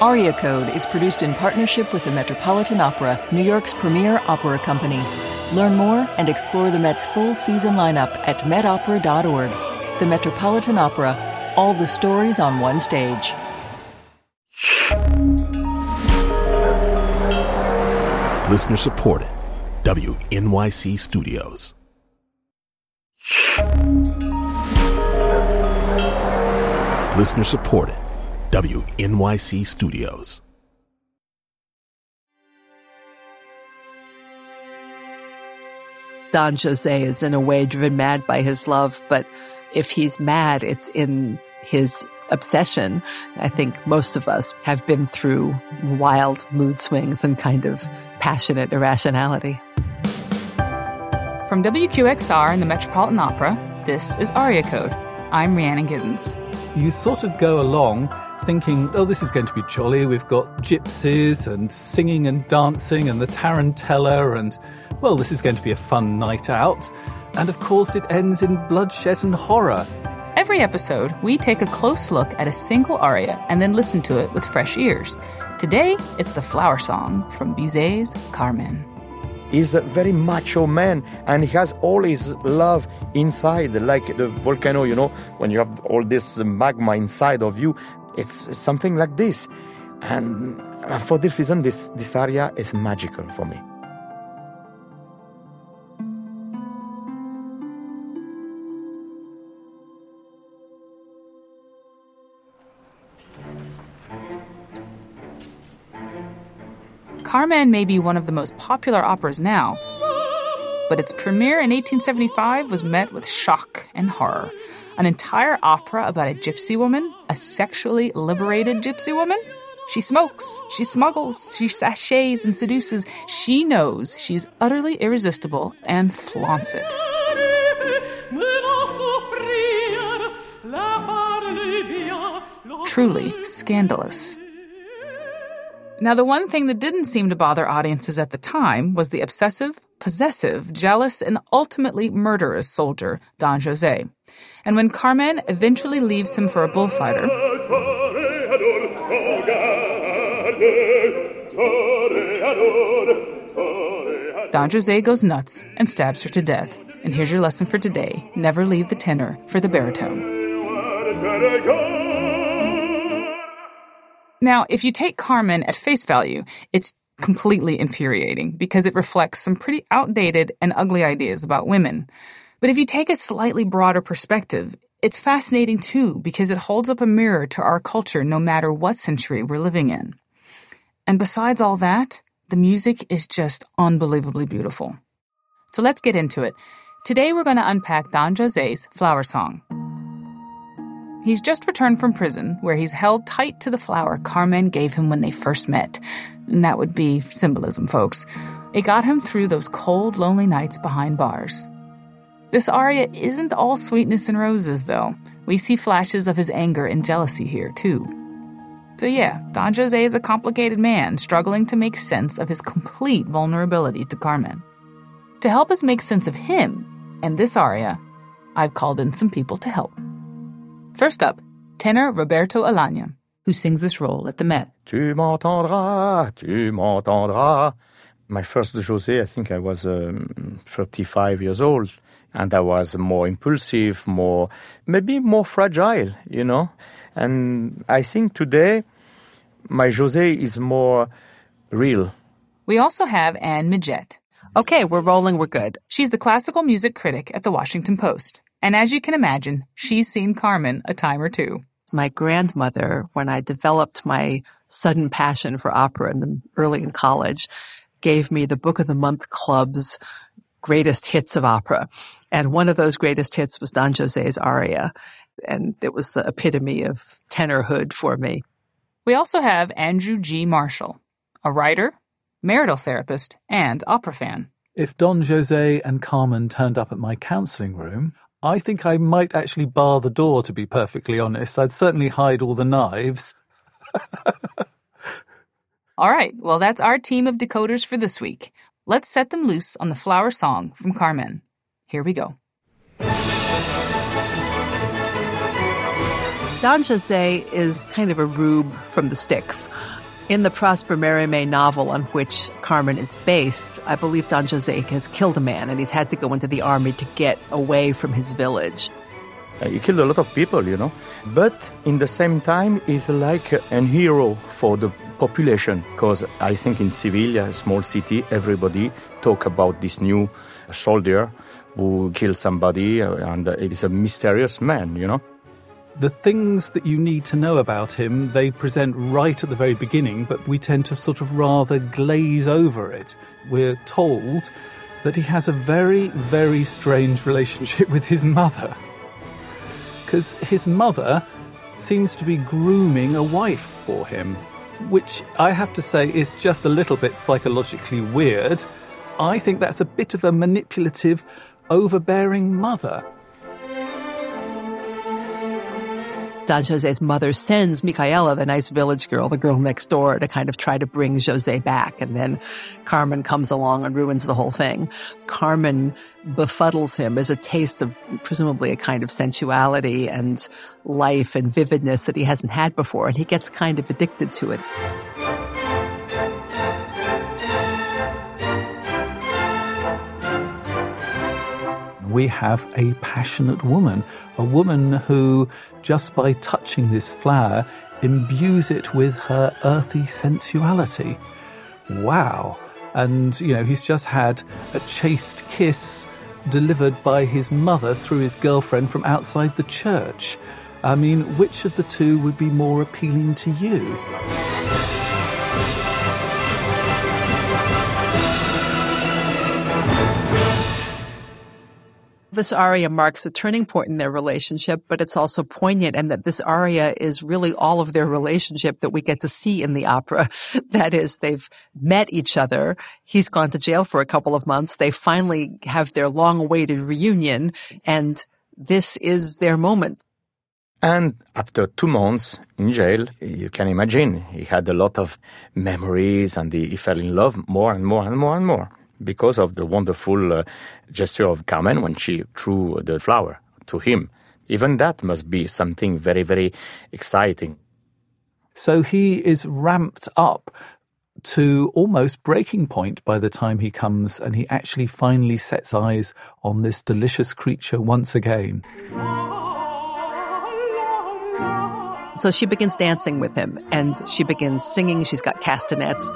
Aria Code is produced in partnership with the Metropolitan Opera, New York's premier opera company. Learn more and explore the Met's full season lineup at metopera.org. The Metropolitan Opera, all the stories on one stage. Listener supported. WNYC Studios. Listener supported. WNYC Studios. Don Jose is in a way driven mad by his love, but if he's mad, it's in his obsession. I think most of us have been through wild mood swings and kind of passionate irrationality. From WQXR and the Metropolitan Opera, this is Aria Code. I'm Rhiannon Giddens. You sort of go along thinking, oh, this is going to be jolly. We've got gypsies and singing and dancing and the tarantella, and well, this is going to be a fun night out. And of course, it ends in bloodshed and horror. Every episode, we take a close look at a single aria and then listen to it with fresh ears. Today, it's the flower song from Bizet's Carmen. He's a very macho man and he has all his love inside, like the volcano, you know, when you have all this magma inside of you. It's something like this. And uh, for this reason, this, this aria is magical for me. Carmen may be one of the most popular operas now, but its premiere in 1875 was met with shock and horror. An entire opera about a gypsy woman, a sexually liberated gypsy woman? She smokes, she smuggles, she sashays and seduces. She knows she's utterly irresistible and flaunts it. Truly scandalous. Now, the one thing that didn't seem to bother audiences at the time was the obsessive, possessive, jealous, and ultimately murderous soldier, Don Jose. And when Carmen eventually leaves him for a bullfighter, Don Jose goes nuts and stabs her to death. And here's your lesson for today never leave the tenor for the baritone. Now, if you take Carmen at face value, it's completely infuriating because it reflects some pretty outdated and ugly ideas about women. But if you take a slightly broader perspective, it's fascinating too because it holds up a mirror to our culture no matter what century we're living in. And besides all that, the music is just unbelievably beautiful. So let's get into it. Today we're going to unpack Don Jose's Flower Song. He's just returned from prison, where he's held tight to the flower Carmen gave him when they first met. And that would be symbolism, folks. It got him through those cold, lonely nights behind bars. This aria isn't all sweetness and roses, though. We see flashes of his anger and jealousy here, too. So, yeah, Don Jose is a complicated man struggling to make sense of his complete vulnerability to Carmen. To help us make sense of him and this aria, I've called in some people to help. First up, tenor Roberto Alagna, who sings this role at the Met. Tu m'entendras, tu m'entendras. My first Jose, I think I was um, 35 years old, and I was more impulsive, more, maybe more fragile, you know. And I think today my Jose is more real. We also have Anne Midgette. Okay, we're rolling, we're good. She's the classical music critic at the Washington Post. And as you can imagine, she's seen Carmen a time or two. My grandmother, when I developed my sudden passion for opera in the, early in college, gave me the Book of the Month Club's greatest hits of opera. And one of those greatest hits was Don Jose's aria. And it was the epitome of tenorhood for me. We also have Andrew G. Marshall, a writer, marital therapist, and opera fan. If Don Jose and Carmen turned up at my counseling room, I think I might actually bar the door, to be perfectly honest. I'd certainly hide all the knives. all right, well, that's our team of decoders for this week. Let's set them loose on the flower song from Carmen. Here we go. Don Jose is kind of a rube from the sticks. In the Prosper Mérimée novel on which Carmen is based, I believe Don Jose has killed a man and he's had to go into the army to get away from his village. Uh, he killed a lot of people, you know. But in the same time, he's like a hero for the population because I think in Sevilla, a small city, everybody talk about this new soldier who killed somebody uh, and is a mysterious man, you know the things that you need to know about him, they present right at the very beginning, but we tend to sort of rather glaze over it. We're told that he has a very, very strange relationship with his mother. Because his mother seems to be grooming a wife for him, which I have to say is just a little bit psychologically weird. I think that's a bit of a manipulative, overbearing mother. Don Jose's mother sends Micaela, the nice village girl, the girl next door, to kind of try to bring Jose back. And then Carmen comes along and ruins the whole thing. Carmen befuddles him as a taste of presumably a kind of sensuality and life and vividness that he hasn't had before. And he gets kind of addicted to it. We have a passionate woman, a woman who, just by touching this flower, imbues it with her earthy sensuality. Wow. And, you know, he's just had a chaste kiss delivered by his mother through his girlfriend from outside the church. I mean, which of the two would be more appealing to you? This aria marks a turning point in their relationship, but it's also poignant and that this aria is really all of their relationship that we get to see in the opera. that is, they've met each other. He's gone to jail for a couple of months. They finally have their long awaited reunion and this is their moment. And after two months in jail, you can imagine he had a lot of memories and he, fell in love more and more and more and more because of the wonderful uh, gesture of Carmen when she threw the flower to him. Even that must be something very, very exciting. So he is ramped up to almost breaking point by the time he comes and he actually finally sets eyes on this delicious creature once again. So she begins dancing with him and she begins singing. She's got castanets.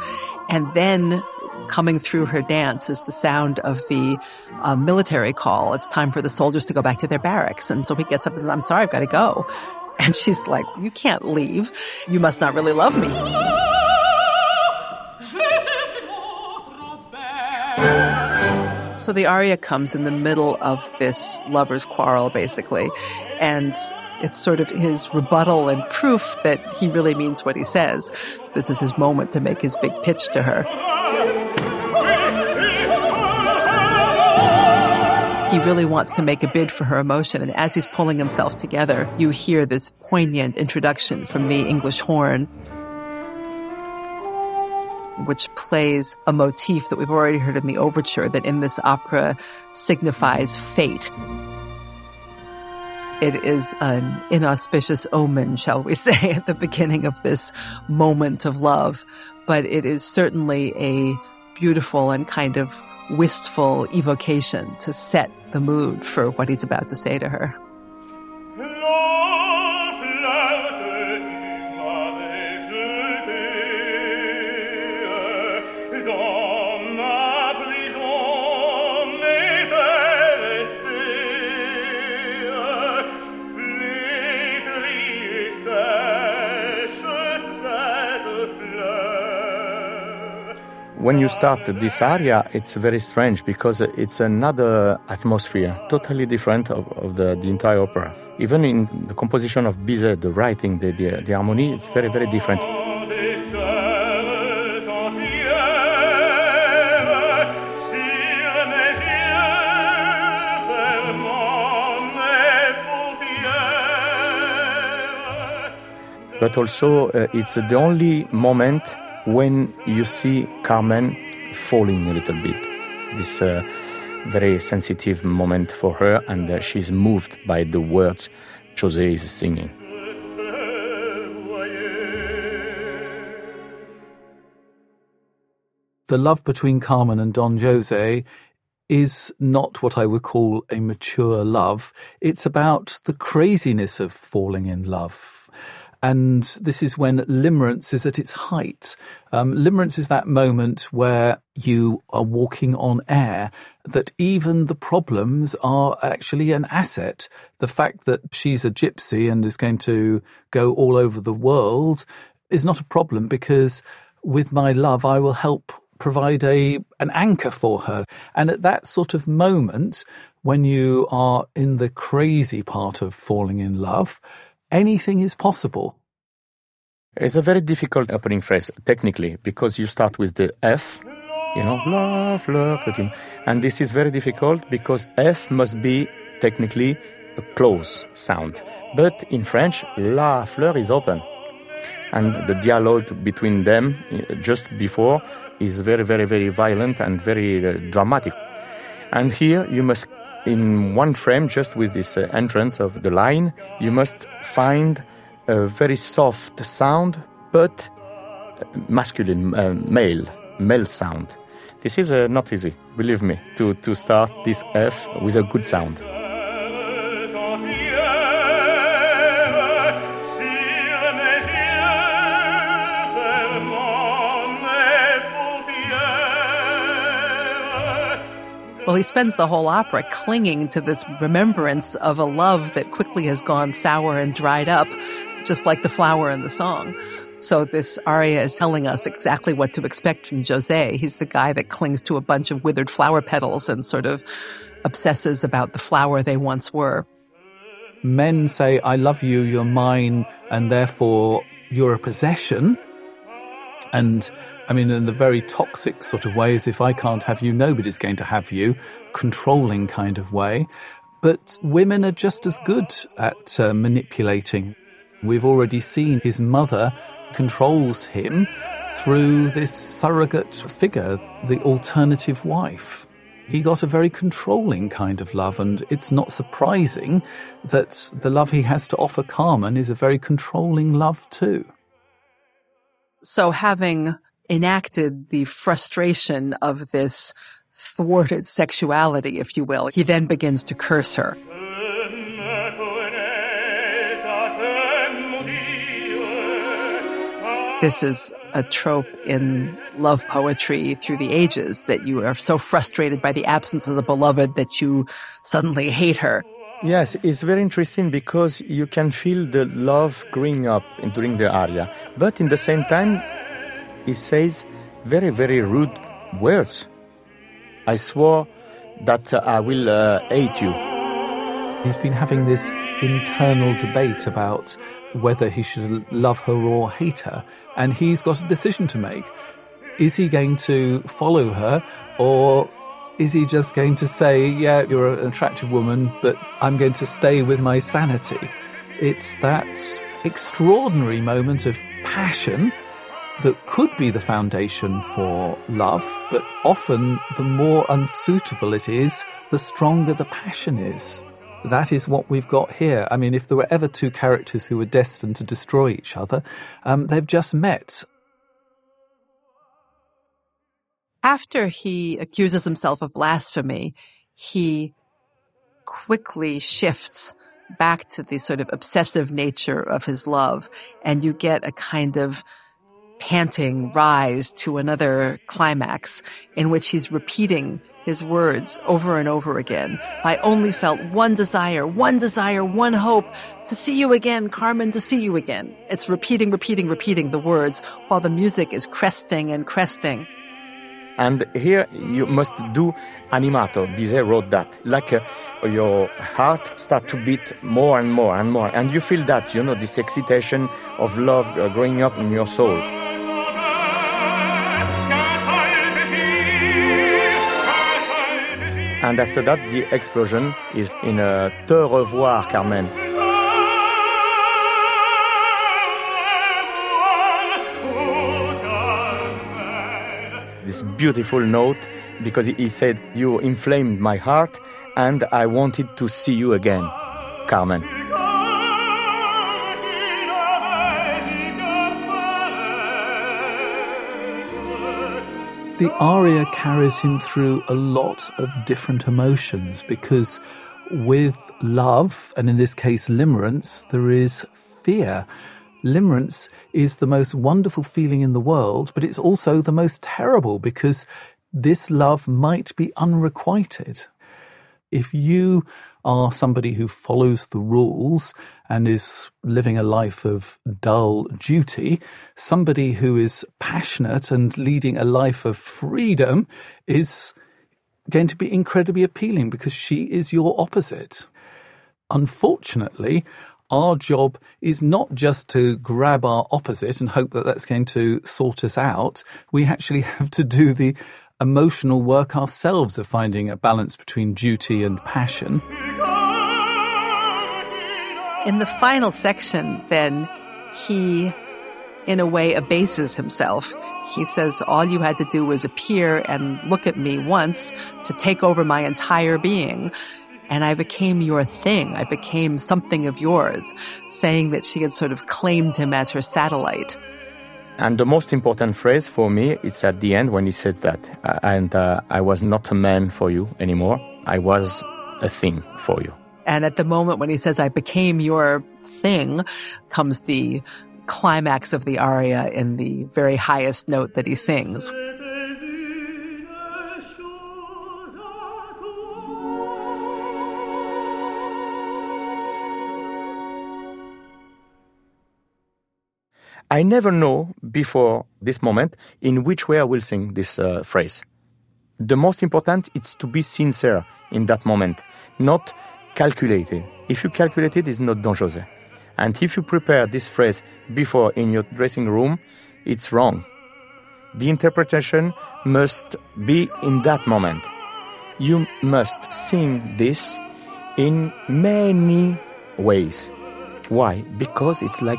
And then coming through her dance is the sound of the uh, military call. It's time for the soldiers to go back to their barracks. And so he gets up and says, I'm sorry, I've got to go. And she's like, You can't leave. You must not really love me. So the aria comes in the middle of this lover's quarrel, basically. And it's sort of his rebuttal and proof that he really means what he says. This is his moment to make his big pitch to her. He really wants to make a bid for her emotion. And as he's pulling himself together, you hear this poignant introduction from the English horn, which plays a motif that we've already heard in the overture that in this opera signifies fate. It is an inauspicious omen, shall we say, at the beginning of this moment of love, but it is certainly a beautiful and kind of wistful evocation to set the mood for what he's about to say to her. When you start this aria, it's very strange because it's another atmosphere, totally different of, of the, the, entire opera. Even in the composition of Bizet, the writing, the, the, the harmony, it's very, very different. But also, uh, it's the only moment when you see Carmen falling a little bit. This uh, very sensitive moment for her, and uh, she's moved by the words Jose is singing. The love between Carmen and Don Jose is not what I would call a mature love. It's about the craziness of falling in love. And this is when limerence is at its height. Um, limerence is that moment where you are walking on air, that even the problems are actually an asset. The fact that she's a gypsy and is going to go all over the world is not a problem because with my love, I will help provide a an anchor for her. And at that sort of moment, when you are in the crazy part of falling in love, anything is possible. It's a very difficult opening phrase technically because you start with the F, you know, la fleur, and this is very difficult because F must be technically a close sound. But in French, la fleur is open. And the dialogue between them uh, just before is very, very, very violent and very uh, dramatic. And here you must, in one frame, just with this uh, entrance of the line, you must find a very soft sound, but uh, masculine, uh, male, male sound. This is uh, not easy, believe me, to, to start this F with a good sound. Well, he spends the whole opera clinging to this remembrance of a love that quickly has gone sour and dried up, just like the flower in the song. So this aria is telling us exactly what to expect from Jose. He's the guy that clings to a bunch of withered flower petals and sort of obsesses about the flower they once were. Men say, I love you, you're mine, and therefore you're a possession. And I mean, in the very toxic sort of ways, if I can't have you, nobody's going to have you, controlling kind of way. But women are just as good at uh, manipulating. We've already seen his mother controls him through this surrogate figure, the alternative wife. He got a very controlling kind of love, and it's not surprising that the love he has to offer Carmen is a very controlling love too. So having enacted the frustration of this thwarted sexuality, if you will. He then begins to curse her. This is a trope in love poetry through the ages that you are so frustrated by the absence of the beloved that you suddenly hate her. Yes, it's very interesting because you can feel the love growing up during the aria. But in the same time, he says very, very rude words. I swore that uh, I will uh, hate you. He's been having this internal debate about whether he should love her or hate her, and he's got a decision to make. Is he going to follow her, or is he just going to say, Yeah, you're an attractive woman, but I'm going to stay with my sanity? It's that extraordinary moment of passion that could be the foundation for love, but often the more unsuitable it is, the stronger the passion is. That is what we've got here. I mean, if there were ever two characters who were destined to destroy each other, um, they've just met. After he accuses himself of blasphemy, he quickly shifts back to the sort of obsessive nature of his love, and you get a kind of panting rise to another climax in which he's repeating his words over and over again. I only felt one desire, one desire, one hope to see you again, Carmen, to see you again. It's repeating, repeating, repeating the words while the music is cresting and cresting. And here you must do animato. Bizet wrote that. Like uh, your heart start to beat more and more and more. And you feel that, you know, this excitation of love uh, growing up in your soul. And after that, the explosion is in a Te revoir, Carmen. This beautiful note because he said, You inflamed my heart and I wanted to see you again, Carmen. The aria carries him through a lot of different emotions because with love, and in this case limerence, there is fear. Limerence is the most wonderful feeling in the world, but it's also the most terrible because this love might be unrequited. If you are somebody who follows the rules and is living a life of dull duty, somebody who is passionate and leading a life of freedom is going to be incredibly appealing because she is your opposite. Unfortunately, our job is not just to grab our opposite and hope that that's going to sort us out. We actually have to do the emotional work ourselves of finding a balance between duty and passion. In the final section, then, he, in a way, abases himself. He says, All you had to do was appear and look at me once to take over my entire being. And I became your thing. I became something of yours, saying that she had sort of claimed him as her satellite. And the most important phrase for me is at the end when he said that. And uh, I was not a man for you anymore. I was a thing for you. And at the moment when he says, I became your thing, comes the climax of the aria in the very highest note that he sings. I never know before this moment in which way I will sing this uh, phrase. The most important is to be sincere in that moment, not calculated. If you calculate it, it's not Don Jose. And if you prepare this phrase before in your dressing room, it's wrong. The interpretation must be in that moment. You must sing this in many ways. Why? Because it's like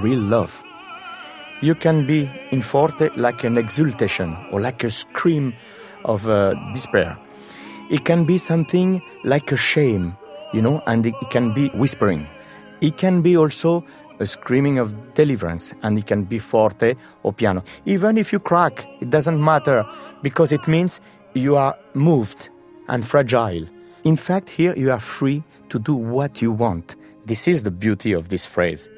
real love you can be in forte like an exultation or like a scream of uh, despair. It can be something like a shame, you know, and it can be whispering. It can be also a screaming of deliverance, and it can be forte or piano. Even if you crack, it doesn't matter because it means you are moved and fragile. In fact, here you are free to do what you want. This is the beauty of this phrase.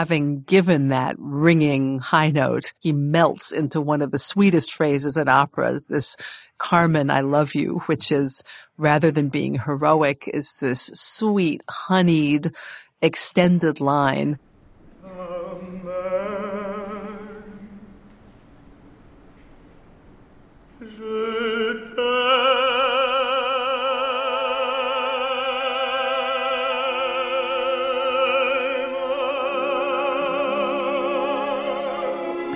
Having given that ringing high note, he melts into one of the sweetest phrases in operas, this Carmen, I love you, which is rather than being heroic, is this sweet, honeyed, extended line. Um,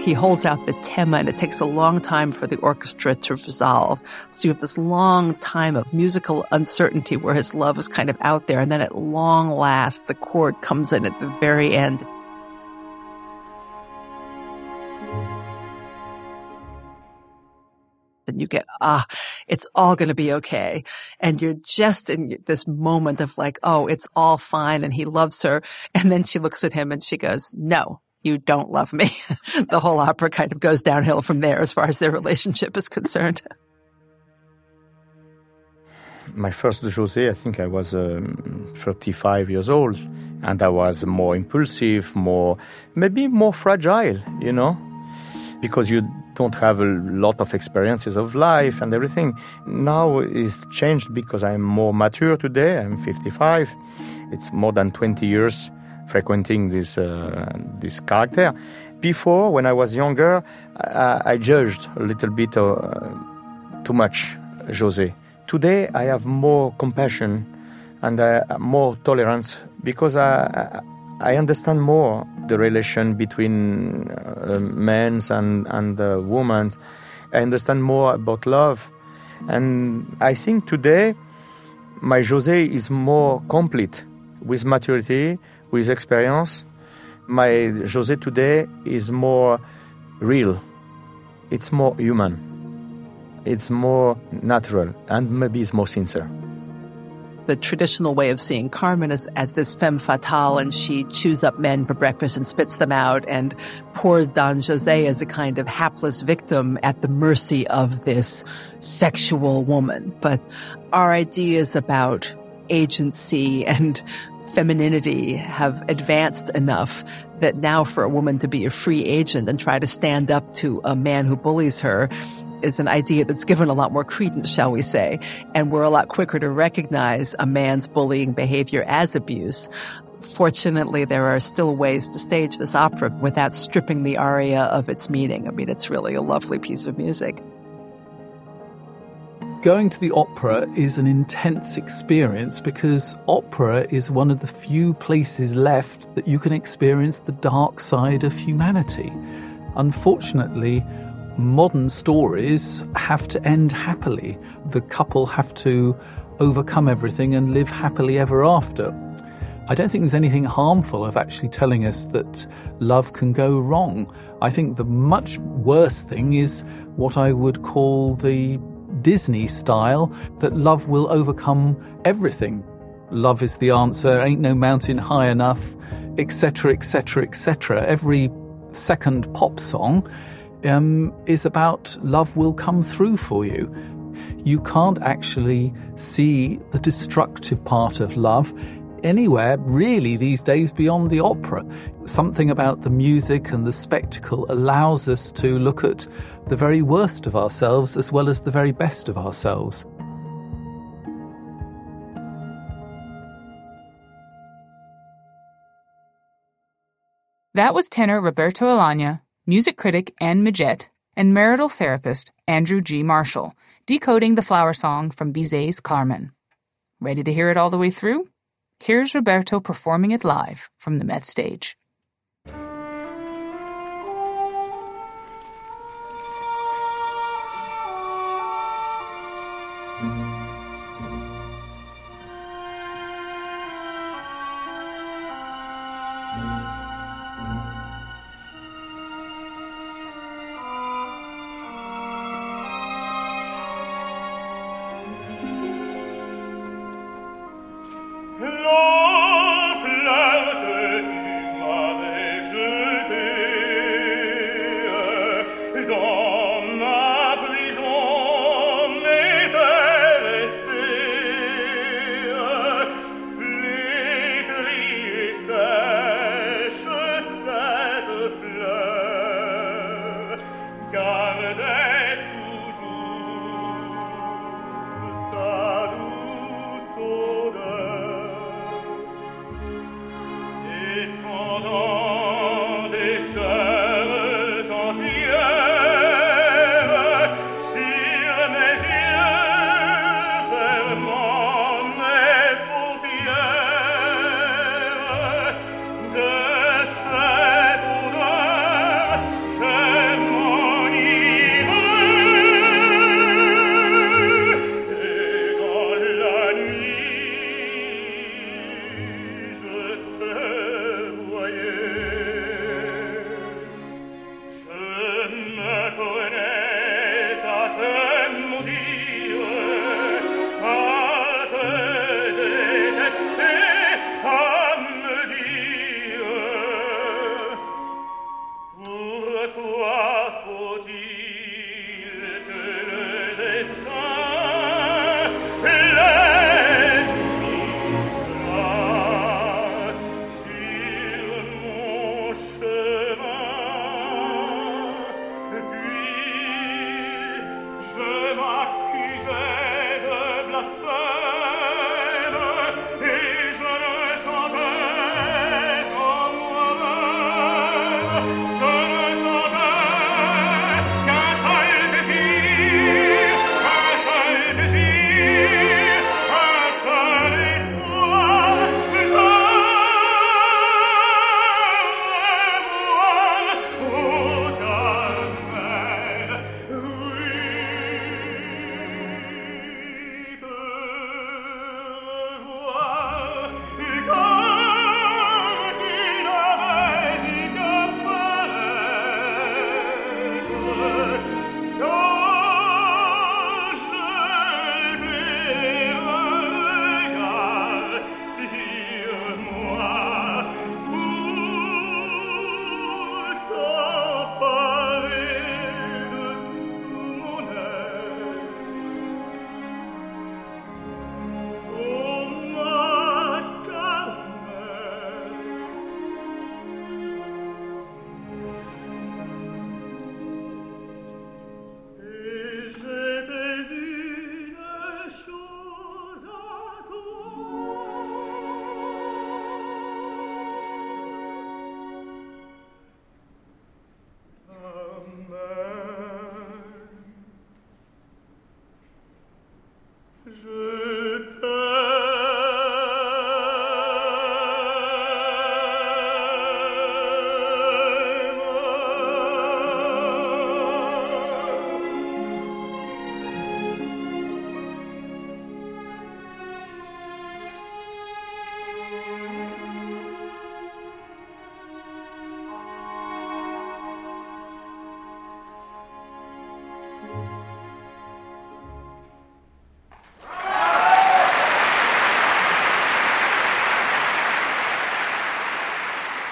he holds out the tema and it takes a long time for the orchestra to resolve. So you have this long time of musical uncertainty where his love is kind of out there. And then at long last, the chord comes in at the very end. Then you get, ah, it's all going to be okay. And you're just in this moment of like, oh, it's all fine. And he loves her. And then she looks at him and she goes, no, you don't love me. the whole opera kind of goes downhill from there as far as their relationship is concerned. My first Jose, I think I was um, 35 years old, and I was more impulsive, more, maybe more fragile, you know, because you don't have a lot of experiences of life and everything. Now it's changed because I'm more mature today. I'm 55. It's more than 20 years frequenting this uh, this character. Before, when I was younger, I, I judged a little bit uh, too much Jose. Today, I have more compassion and uh, more tolerance because I, I understand more the relation between uh, men and and uh, women. I understand more about love, and I think today my Jose is more complete with maturity, with experience, my Jose today is more real. It's more human. It's more natural and maybe it's more sincere. the traditional way of seeing Carmen is as this femme fatale, and she chews up men for breakfast and spits them out, and poor Don Jose is a kind of hapless victim at the mercy of this sexual woman. But our ideas about agency and femininity have advanced enough that now for a woman to be a free agent and try to stand up to a man who bullies her is an idea that's given a lot more credence, shall we say. And we're a lot quicker to recognize a man's bullying behavior as abuse. Fortunately, there are still ways to stage this opera without stripping the aria of its meaning. I mean, it's really a lovely piece of music. Going to the opera is an intense experience because opera is one of the few places left that you can experience the dark side of humanity. Unfortunately, modern stories have to end happily. The couple have to overcome everything and live happily ever after. I don't think there's anything harmful of actually telling us that love can go wrong. I think the much worse thing is what I would call the Disney style that love will overcome everything. Love is the answer, ain't no mountain high enough, etc., etc., etc. Every second pop song um, is about love will come through for you. You can't actually see the destructive part of love anywhere really these days beyond the opera. Something about the music and the spectacle allows us to look at the very worst of ourselves as well as the very best of ourselves. That was tenor Roberto Alagna, music critic Anne Midgette, and marital therapist Andrew G. Marshall, decoding the flower song from Bizet's Carmen. Ready to hear it all the way through? Here's Roberto performing it live from the Met stage.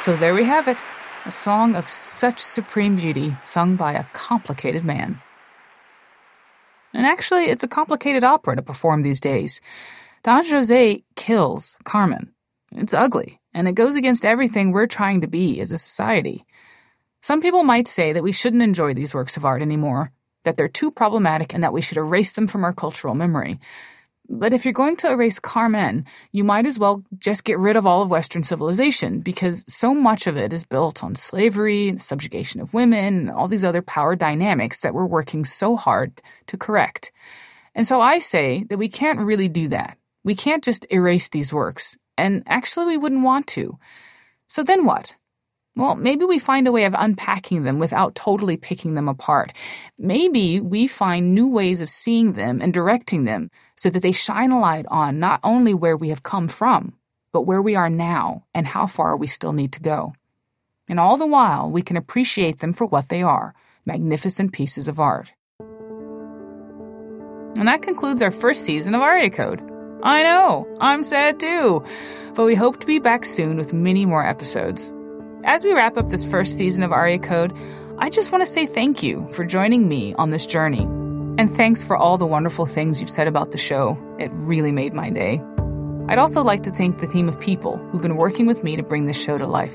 So there we have it a song of such supreme beauty sung by a complicated man. And actually, it's a complicated opera to perform these days. Don Jose kills Carmen. It's ugly, and it goes against everything we're trying to be as a society. Some people might say that we shouldn't enjoy these works of art anymore, that they're too problematic, and that we should erase them from our cultural memory. But if you're going to erase Carmen, you might as well just get rid of all of Western civilization because so much of it is built on slavery, subjugation of women, all these other power dynamics that we're working so hard to correct. And so I say that we can't really do that. We can't just erase these works, and actually we wouldn't want to. So then what? Well, maybe we find a way of unpacking them without totally picking them apart. Maybe we find new ways of seeing them and directing them so that they shine a light on not only where we have come from, but where we are now and how far we still need to go. And all the while, we can appreciate them for what they are magnificent pieces of art. And that concludes our first season of Aria Code. I know, I'm sad too, but we hope to be back soon with many more episodes. As we wrap up this first season of Aria Code, I just want to say thank you for joining me on this journey. And thanks for all the wonderful things you've said about the show. It really made my day. I'd also like to thank the team of people who've been working with me to bring this show to life.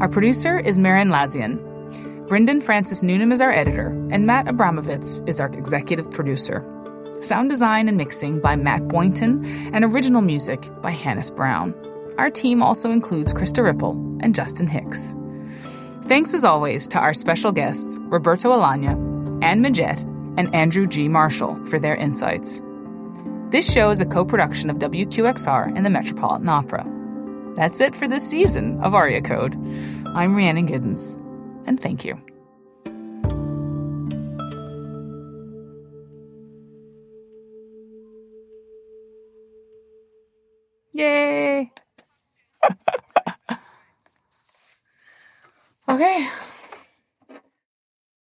Our producer is Merrin Lazyan. Brendan Francis Newnam is our editor, and Matt Abramovitz is our executive producer. Sound design and mixing by Matt Boynton, and original music by Hannis Brown. Our team also includes Krista Ripple and Justin Hicks. Thanks as always to our special guests, Roberto Alagna, Anne Midgette, and Andrew G. Marshall for their insights. This show is a co production of WQXR and the Metropolitan Opera. That's it for this season of Aria Code. I'm Rhiannon Giddens, and thank you. okay.